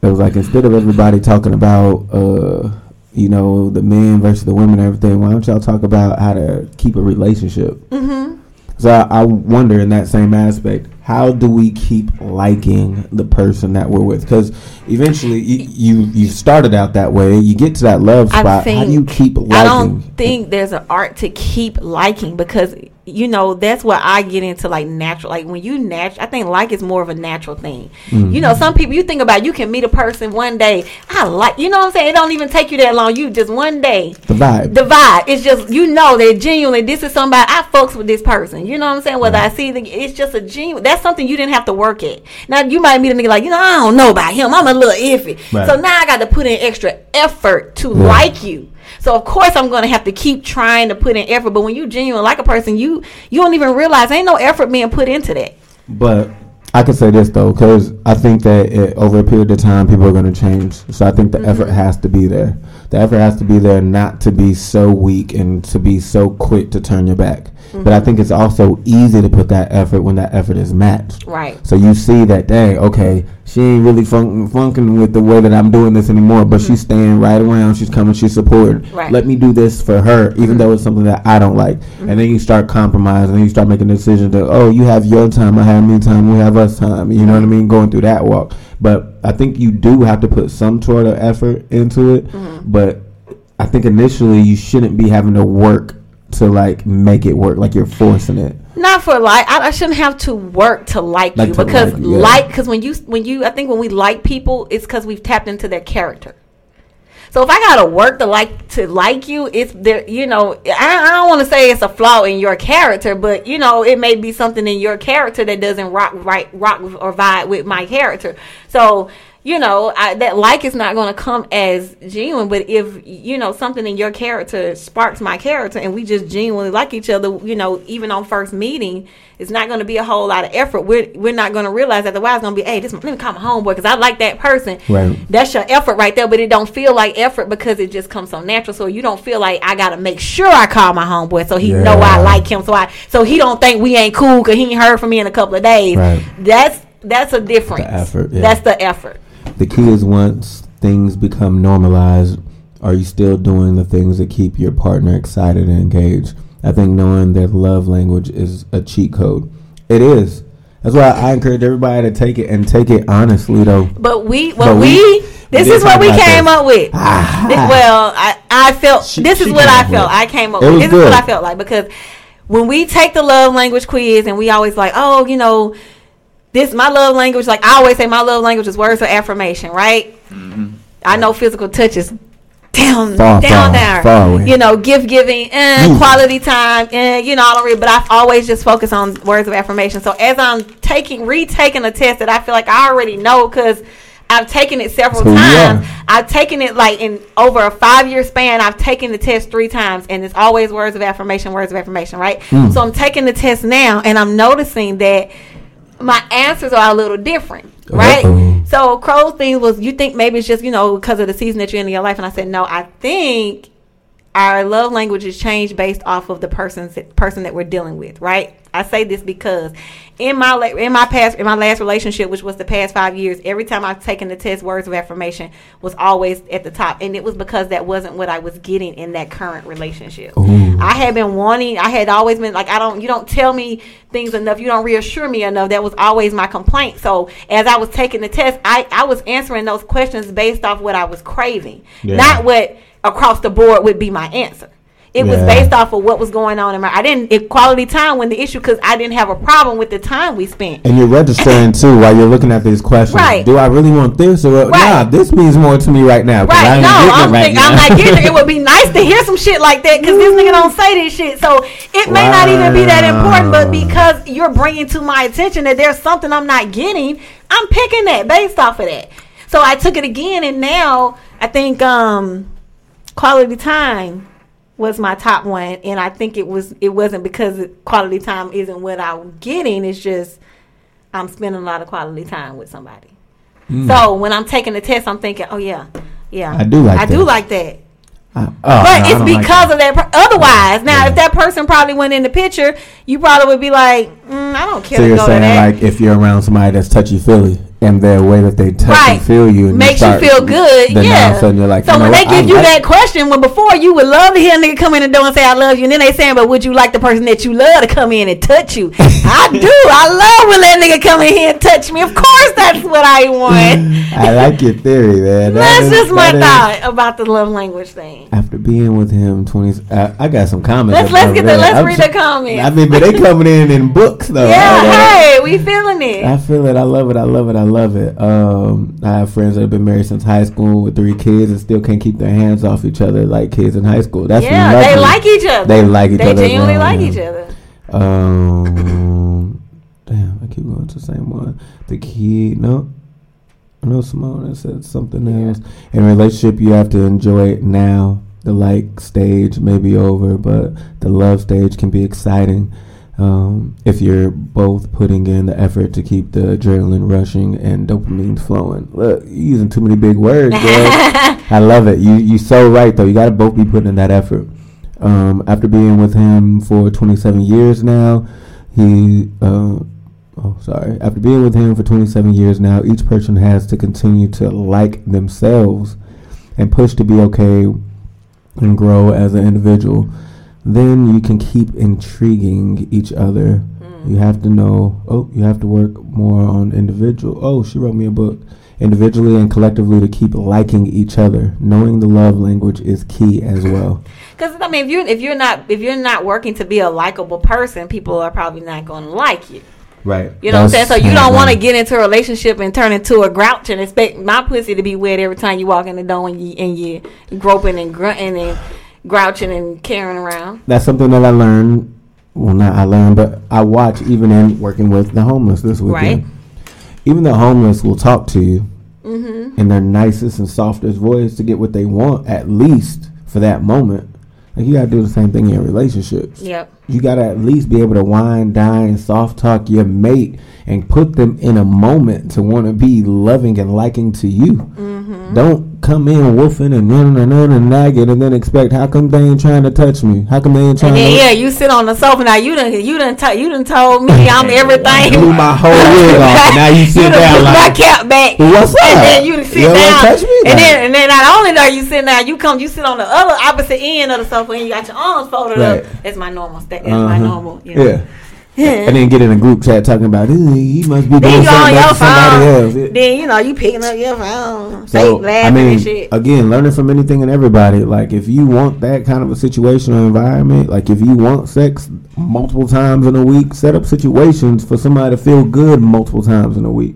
it was like instead of everybody talking about, uh, you know, the men versus the women and everything, why don't y'all talk about how to keep a relationship? Mm-hmm. So I, I wonder in that same aspect, how do we keep liking the person that we're with? Because eventually you, you you started out that way, you get to that love spot. How do you keep liking? I don't think there's an art to keep liking because you know that's what I get into like natural. Like when you natural, I think like is more of a natural thing. Mhm. You know, some people you think about you can meet a person one day. I like you know what I'm saying. It don't even take you that long. You just one day the vibe. the vibe. It's just you know that genuinely this is somebody I fucks with this person. You know what I'm saying? Whether I see the, it's just a genuine. That's something you didn't have to work at. Now you might meet a nigga like you know I don't know about him. I'm a little iffy. Right. So now I got to put in extra effort to Yeah. like you. So of course I'm gonna have to keep trying to put in effort. But when you genuine like a person, you you don't even realize ain't no effort being put into that. But I can say this though, because I think that it, over a period of time, people are going to change. So I think the Mm-hmm. effort has to be there. The effort has to be there, not to be so weak and to be so quick to turn your back. Mm-hmm. But I think it's also easy to put that effort when that effort is matched. Right. So you see that, dang, okay, she ain't really fun- funking with the way that I'm doing this anymore, but she's mm-hmm. staying right around. She's coming, she's supporting. Mm-hmm. Right. Let me do this for her, even mm-hmm. though it's something that I don't like. And then you start compromising, and you start making decisions that, oh, you have your time, I have me time, we have us time. You know what I mean? Going through that walk. But I think you do have to put some sort of effort into it. Mm-hmm. But I think initially you shouldn't be having to work to like make it work, like you're forcing it. Not for like I, I shouldn't have to work to like, Like you to because like you, yeah. like because when you when you I think when we like people it's because we've tapped into their character. So if I gotta work to like to like you, it's there. You know, I, I don't want to say it's a flaw in your character, but you know, it may be something in your character that doesn't rock right rock or vibe with my character. So you know, I, that like is not going to come as genuine. But if you know something in your character sparks my character, and we just genuinely like each other, you know, even on first meeting, it's not going to be a whole lot of effort. We're we're not going to realize that the wife's going to be, hey, this let me call my homeboy because I like that person. Right. That's your effort right there, but it don't feel like effort because it just comes so natural. So you don't feel like I got to make sure I call my homeboy so he know I like him. So I so he don't think we ain't cool because he ain't heard from me in a couple of days. Right. That's that's a difference. The effort, yeah. That's the effort. The key is once things become normalized, are you still doing the things that keep your partner excited and engaged? I think knowing their love language is a cheat code. It is. That's why I encourage everybody to take it and take it honestly, though. But we, But we- we, this is what we came this. up with. Ah. Well, I, I felt this is what I felt. with. I came up It with. This is what. I felt like because when we take the love language quiz and we always like, oh, you know, this my love language. Like I always say, my love language is words of affirmation, right? I know physical touch is down, Far, down far, there. far. You know, gift giving, eh, Mm. quality time, eh, you know, I don't read, but I've always just focused on words of affirmation. So as I'm taking, retaking a test that I feel like I already know because I've taken it several That's who you times. are. I've taken it like in over a five year span. I've taken the test three times, and it's always words of affirmation, words of affirmation, right? Mm. So I'm taking the test now, and I'm noticing that my answers are a little different, uh-huh. right? Uh-oh. So Crow's thing was, you think maybe it's just you know because of the season that you're in your life, and I said no, I think our love language is changed based off of the person's person that we're dealing with, right? I say this because in my in my past in my last relationship, which was the past five years, every time I've taken the test, words of affirmation was always at the top, and it was because that wasn't what I was getting in that current relationship. I had been wanting, I had always been like, I don't, you don't tell me things enough, you don't reassure me enough. That was always my complaint. So as I was taking the test, I I was answering those questions based off what I was craving, Yeah. not what across the board would be my answer. It was based off of what was going on in my. I didn't it, quality time when the issue because I didn't have a problem with the time we spent. And you're registering too while you're looking at these questions. Right. Do I really want this or what? Nah, this means more to me right now. Right? No, I'm right thinking I'm not getting it. It would be nice to hear some shit like that because this nigga don't say this shit. So it may not even be that important, but because you're bringing to my attention that there's something I'm not getting, I'm picking that based off of that. So I took it again, and now I think um, quality time was my top one, and I think it was it wasn't because quality time isn't what I'm getting. It's just I'm spending a lot of quality time with somebody. Mm. So when I'm taking the test, I'm thinking, oh yeah, yeah, I do like I do like that. Oh, but no, it's don't like because of that. Otherwise, now if that person probably went in the picture, you probably would be like, mm, I don't care So you're saying that. like if you're around somebody that's touchy feely and their way that they touch Right. and feel you and Makes you start- feel good, yeah. of a sudden you're like, so you when they what? I give you like- that question, when before you would love to hear a nigga come in the door and say I love you, and then they saying, but would you like the person that you love to come in and touch you? I do. I love when that nigga come in here and touch me. Of course, that's what I want. I like your theory, man. That That's is- just my that is- thought about the love language thing. After being with him twenty, uh, I got some comments. Let's- let's get the- let's I'm read s- the comments. I mean, but they coming in in books though. Yeah, hey, we feeling it. I feel it. I love it. I love it. I love it. Um, I have friends that have been married since high school with three kids and still can't keep their hands off each other like kids in high school. That's yeah, they like each other. They like each they other. They genuinely like each other. Um, damn, I keep going to the same one. The key, no, no, Simone said something else. In a relationship, you have to enjoy it now. The like stage may be over, but the love stage can be exciting. Um, if you're both putting in the effort to keep the adrenaline rushing and dopamine flowing. Look, you're using too many big words, girl. I love it. You you so right though. You got to both be putting in that effort. Um, after being with him for 27 years now, he uh, oh sorry. After being with him for 27 years now, each person has to continue to like themselves and push to be okay and grow as an individual. Then you can keep intriguing each other. Hmm. You have to know. Oh, you have to work more on individual. Oh, she wrote me a book. Individually and collectively to keep liking each other. Knowing the love language is key as well. Because I mean, if you if you're not if you're not working to be a likable person, people are probably not going to like you. Right. You know what I'm saying? So you don't want to get into a relationship and turn into a grouch and expect my pussy to be wet every time you walk in the door and you and you groping and grunting and grouching and carrying around. That's something that I learned. Well, not I learned, but I watch even in working with the homeless this weekend. Right. Even the homeless will talk to you Mhm. in their nicest and softest voice to get what they want, at least for that moment. Like you gotta do the same thing in relationships. Yep. You gotta at least be able to wine, dine, soft talk your mate and put them in a moment to want to be loving and liking to you. Mhm. Don't come in woofing and running and, and nagging and then expect how come they ain't trying to touch me? How come they ain't trying And then to yeah, you sit on the sofa now. You done you done t- you done told me I'm everything. blew my whole wig off and now you sit done down put my like cap back. What's And up? then you sit You down. touch me? And Like- then and then not only are you sitting down, you come you sit on the other opposite end of the sofa and you got your arms folded Right. up. That's my normal. That, that's my Uh-huh. normal. You know. Yeah. And then get in a group chat talking about "Ooh, he must be Then doing on something your somebody else. Then you know you picking up your phone, So I mean, and shit. again, learning from anything and everybody. Like if you want that kind of a situational environment, like if you want sex multiple times in a week, set up situations for somebody to feel good multiple times in a week.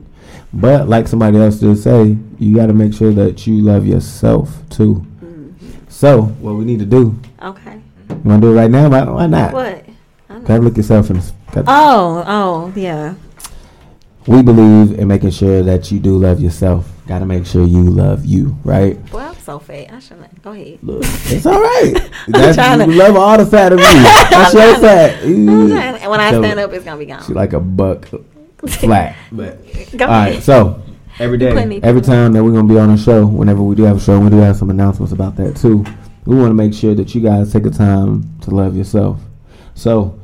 But like somebody else did say, you got to make sure that you love yourself too. Mm-hmm. So what we need to do? Okay. You want to do it right now? Why, why not? What? Gotta look yourself in. the- Oh, oh, yeah. we believe in making sure that you do love yourself. Got to make sure you love you, right? Well, I'm so fat. I shouldn't. Go ahead. Look, it's all right. I'm That's, trying to- love all the fat of me. That's your fat. I'm to- when I So, stand up, it's gonna be gone. She like a buck flat. But Go all right, so every day, Plenty every time that we're gonna be on a show, whenever we do have a show, we do have some announcements about that too. We want to make sure that you guys take the time to love yourself. So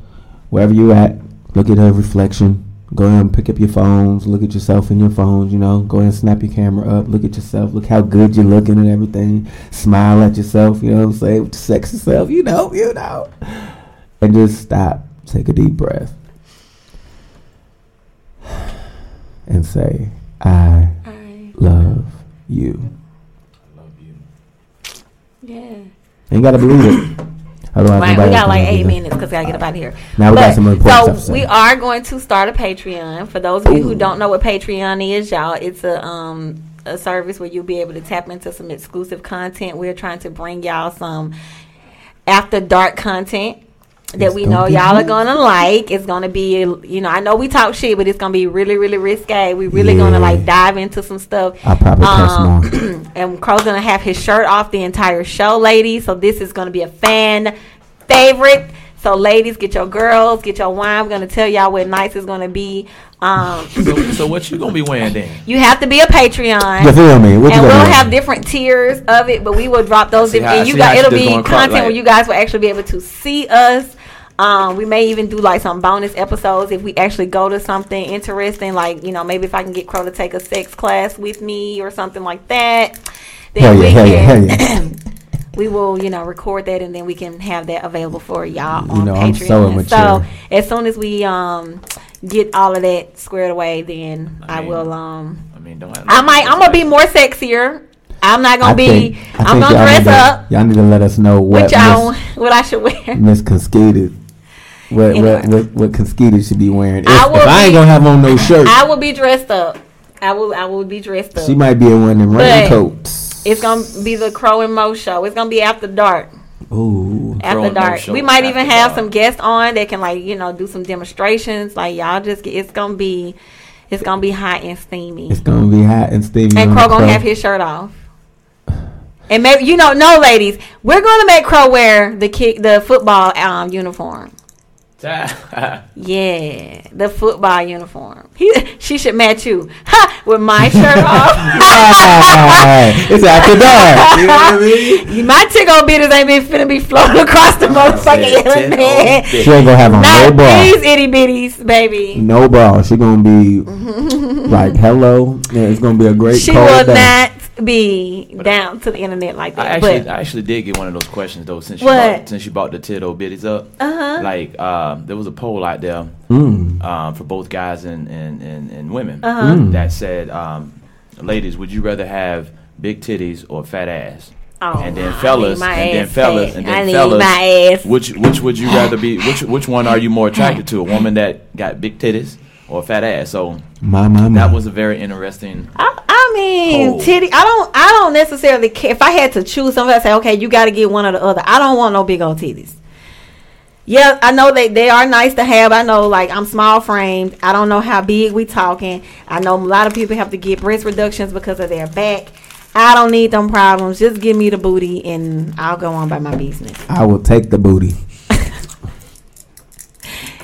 wherever you at, look at her reflection. Go ahead and pick up your phones. Look at yourself in your phones. You know, go ahead and snap your camera up. Look at yourself. Look how good you're looking and everything. Smile at yourself. You know what I'm saying? With your sexy self. You know, you know. And just stop. Take a deep breath. And say, I, love you. I love you. Yeah. Ain't gotta believe it. Otherwise, Right, we got like eight minutes because I gotta get up out of here. Now we got some important so stuff say. we are going to start a Patreon. For those of you who don't know what Patreon is, y'all, it's a um a service where you'll be able to tap into some exclusive content. We're trying to bring y'all some after dark content that It's we know y'all are gonna like. It's gonna be, you know, I know we talk shit, but it's gonna be really, really risque. We really gonna like dive into some stuff. I'll probably cuss Um, and Crow's gonna have his shirt off the entire show, ladies. So this is gonna be a fan favorite. So ladies, get your girls, get your wine. We're gonna tell y'all what nights is gonna be. Um, So, so what you gonna be wearing then? you have to be a Patreon. You feel me? What and gonna we'll wear? have different tiers of it, but we will drop those. See different, how- and you see got it'll be going across, content where you guys will actually be able to see us. Um, we may even do like some bonus episodes if we actually go to something interesting, like you know maybe if I can get Crow to take a sex class with me or something like that. Then Hell yeah, we hell yeah, hell can. we will, you know, record that and then we can have that available for y'all You on know, I'm Patreon. so so as soon as we um get all of that squared away, then I, will um I mean, don't have. I might. I'm gonna be more sexier. I'm not gonna I be. think- I I'm gonna dress to- up. Y'all need to let us know what What y'all, Miss, what I should wear. Miss Conskated, what, Anyway. what what what Conskated should be wearing. If I I, if I ain't be- gonna have on no shirt, I will be dressed up. I will. I will be dressed up. she might be in one of them But raincoats. It's gonna be the Crow and Mo show. It's gonna be after dark. Ooh, After dark, we might even have some guests on that can like you know do some demonstrations. Like y'all just get. It's gonna be. It's gonna be hot and steamy. It's gonna be hot and steamy. And Crow gonna Crow. have his shirt off. And maybe you know, no, ladies, we're gonna make Crow wear the kick, the football um, uniform. Yeah, the football uniform. He, she should match you ha, with my shirt off. it's after dark. You know what I mean? My tickle bitters ain't been finna be floating across the motherfucking internet. She ain't gonna have on no Not bra. these itty bitties, baby. No bra. She gonna be like, hello. Yeah, it's gonna be a great She cold will day. not be down to the internet like that. I actually, but I actually did get one of those questions though since you bought, since you bought the Tito bitties up. Uh-huh. Like um, there was a poll out there Mm. um, for both guys and and, and, and women Uh-huh. Mm. that said, um, ladies, would you rather have big titties or fat ass? Oh, and then fellas, and then fellas, and then fellas, my ass. which which would you rather be? Which which one are you more attracted to? A woman that got big titties or a fat ass? So My my my. that was a very interesting. I mean, Oh. titty. I don't. I don't necessarily care. If I had to choose something, I say, okay, you got to get one or the other. I don't want no big old titties. Yeah, I know they they are nice to have. I know, like I'm small framed. I don't know how big we talking. I know a lot of people have to get breast reductions because of their back. I don't need them problems. Just give me the booty, and I'll go on by my business. I will take the booty.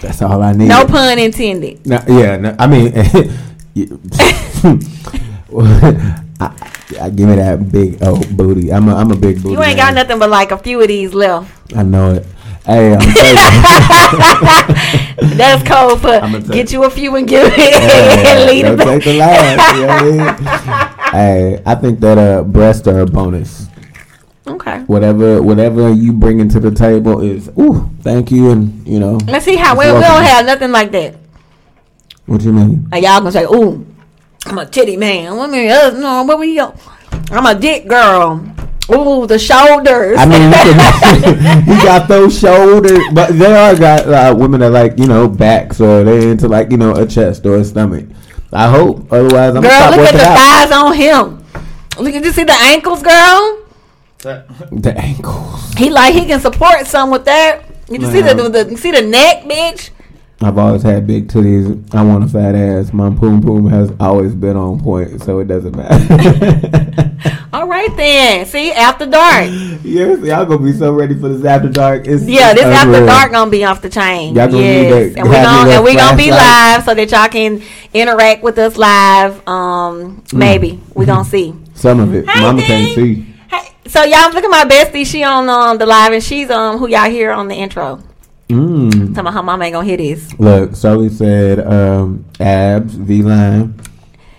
That's all I need. No pun intended. No, yeah, no, I mean, you- I, I give me that big oh booty. I'm a I'm a big booty. You ain't man. got nothing but like a few of these left. I know it. Hey, I'm. That's cold for I'ma get you a few and give it Yeah, and leave don't take the last. You know what I mean? Hey, I think that uh, breasts are a bonus. Okay. Whatever, whatever you bring into the table is, ooh, thank you, and you know. Let's see how we, we don't have nothing like that. What you mean? Like y'all gonna say, "Ooh, I'm a titty man." What mean? Uh, no, what we? go? I'm a dick girl. Ooh, the shoulders. I mean, you, can, you got those shoulders, but there are got uh, women that like you know backs or they into like you know a chest or a stomach. I hope, otherwise I'm girl, gonna stop look at the out. thighs on him. Look at you see the ankles, girl. The ankles. He like he can support some with that. You can see the, the see the neck, bitch. I've always had big titties. I want a fat ass. My poom poom has always been on point, so it doesn't matter. All right then. See after dark. yes, y'all gonna be so ready for this after dark. It's Yeah, this it's after dark gonna be off the chain. Y'all gonna yes, and we're gonna and we gonna be live so that y'all can interact with us live. Um, Mm. maybe we gonna see. Some of it, Hey, Mama Dee. can't see. So y'all look at my bestie. She on um the live and she's um who y'all hear on the intro. Mm. Talking about her mama ain't gonna hear this. Look, Sully said um, abs, V line,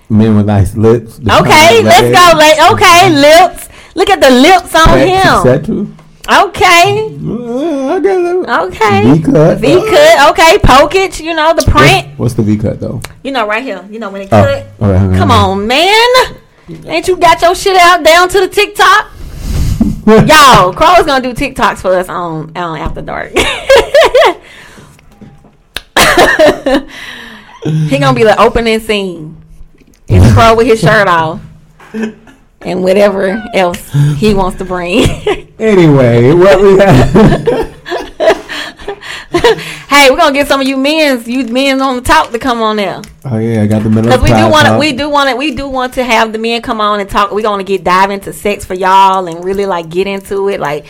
men with nice lips. Okay, let's legs, go. Like, okay, lips. Look at the lips on pecs, him. Okay. Okay. V cut. V cut. Okay. Poke it. You know the print. What's, what's the V cut though? You know right here. You know when it Oh, cut. right, Come on, man. Ain't you got your shit out down to the TikTok? Y'all, Crow is gonna do TikToks for us on, on After Dark. he gonna be the opening scene. It's Crow with his shirt off. And whatever else he wants to bring. Anyway, what we have? hey, we're gonna get some of you men's you men on the top to come on there. oh yeah, I got the middle. Because we do want to, we do want to, we do want to have the men come on and talk. We're gonna get dive into sex for y'all and really like get into it. Like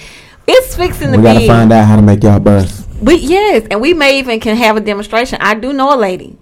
it's fixing to We gotta be. find out how to make y'all burst. We yes, and we may even can have a demonstration. I do know a lady.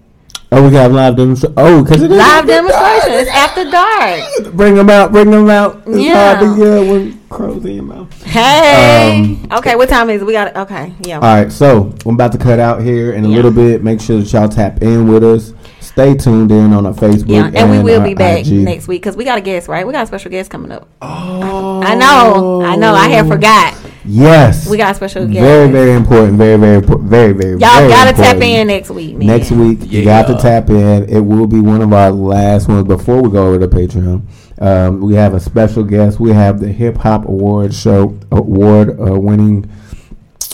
Oh, we got live demonstration. Oh, because it is Live demonstration. It's after dark. dark. Bring them out. Bring them out. It's Yeah. Hard to hear when crows in your mouth. Hey. okay, what time is it? We got it. okay. Yeah. Um, All right, so I'm about to cut out here in a Yeah. little bit. Make sure that y'all tap in with us. Stay tuned in on our Facebook. Yeah, and we will be back IG. next week because we got a guest, right? We got a special guest coming up. Oh, I know, I know. I had forgot. Yes, We got a special guest. Very, very important. Very, very, important. very, very. Y'all very gotta tap in next week, man. Next week, you got to tap in. It will be one of our last ones before we go over to Patreon. Um, we have a special guest. We have the Hip Hop Award Show Award uh, winning.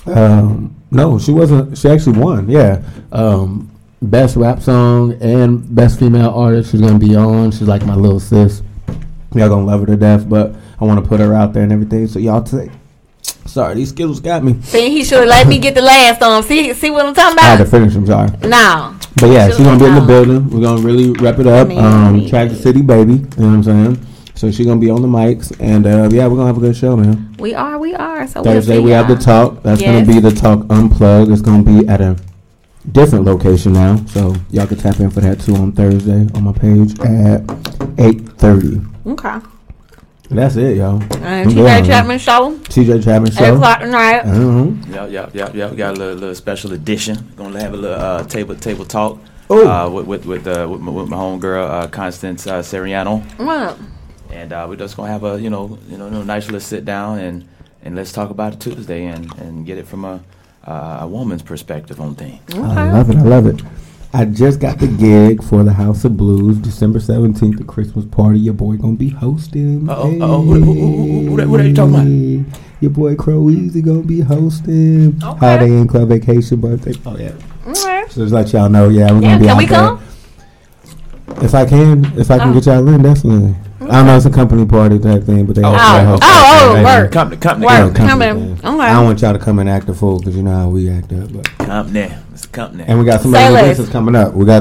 Um, no, she wasn't. She actually won. Yeah, um, best rap song and best female artist. She's gonna be on. She's like my little sis. Y'all gonna love her to death. But I want to put her out there and everything. So y'all take. Sorry, these Skittles got me. See, he should have let me get the last on. See, see what I'm talking about? I had to finish. I'm sorry. No. But yeah, she's gonna be in the building. We're gonna really wrap it up. mean, um, Track the City, baby. You know what I'm saying? So she's gonna be on the mics, and uh, yeah, we're gonna have a good show, man. We are, we are. So Thursday we'll we have the talk. That's Yes. gonna be the talk unplugged. It's gonna be at a different location now, so y'all can tap in for that too on Thursday on my page at eight thirty. Okay. That's it, y'all. And TJ Chapman show. TJ Chapman Show. Eight show. o'clock tonight. Mhm. Yeah, yeah, yeah, yeah. We got a little, little special edition. Gonna have a little uh, table table talk Ooh. uh, with with with, uh, with, my, with my homegirl uh, Constance uh, Seriano, What? and uh, we're just gonna have a you know you know, you nice little sit down and and let's talk about it Tuesday and and get it from a uh, a woman's perspective on things. I love it. I love it. I just got the gig for the House of Blues, December seventeenth, the Christmas party. Your boy gonna be hosting. Uh-oh, uh-oh. Who- who- who- who- who that- you talking about? Your boy Crow Easy gonna be hosting. Holiday Inn Club Vacation birthday. Oh yeah. Okay. So just let y'all know, yeah, we're Yeah, gonna be can out we there. come? If I can, if I can Oh. get y'all in, definitely. I don't know, it's a company party type thing, but they Oh, also oh, host oh, that oh, thing. work. Company, company, Yeah, Work. company Coming. Okay. I don't want y'all to come and act a fool because you know how we act up. But company, it's company. and we got some Say other less. business coming up. We got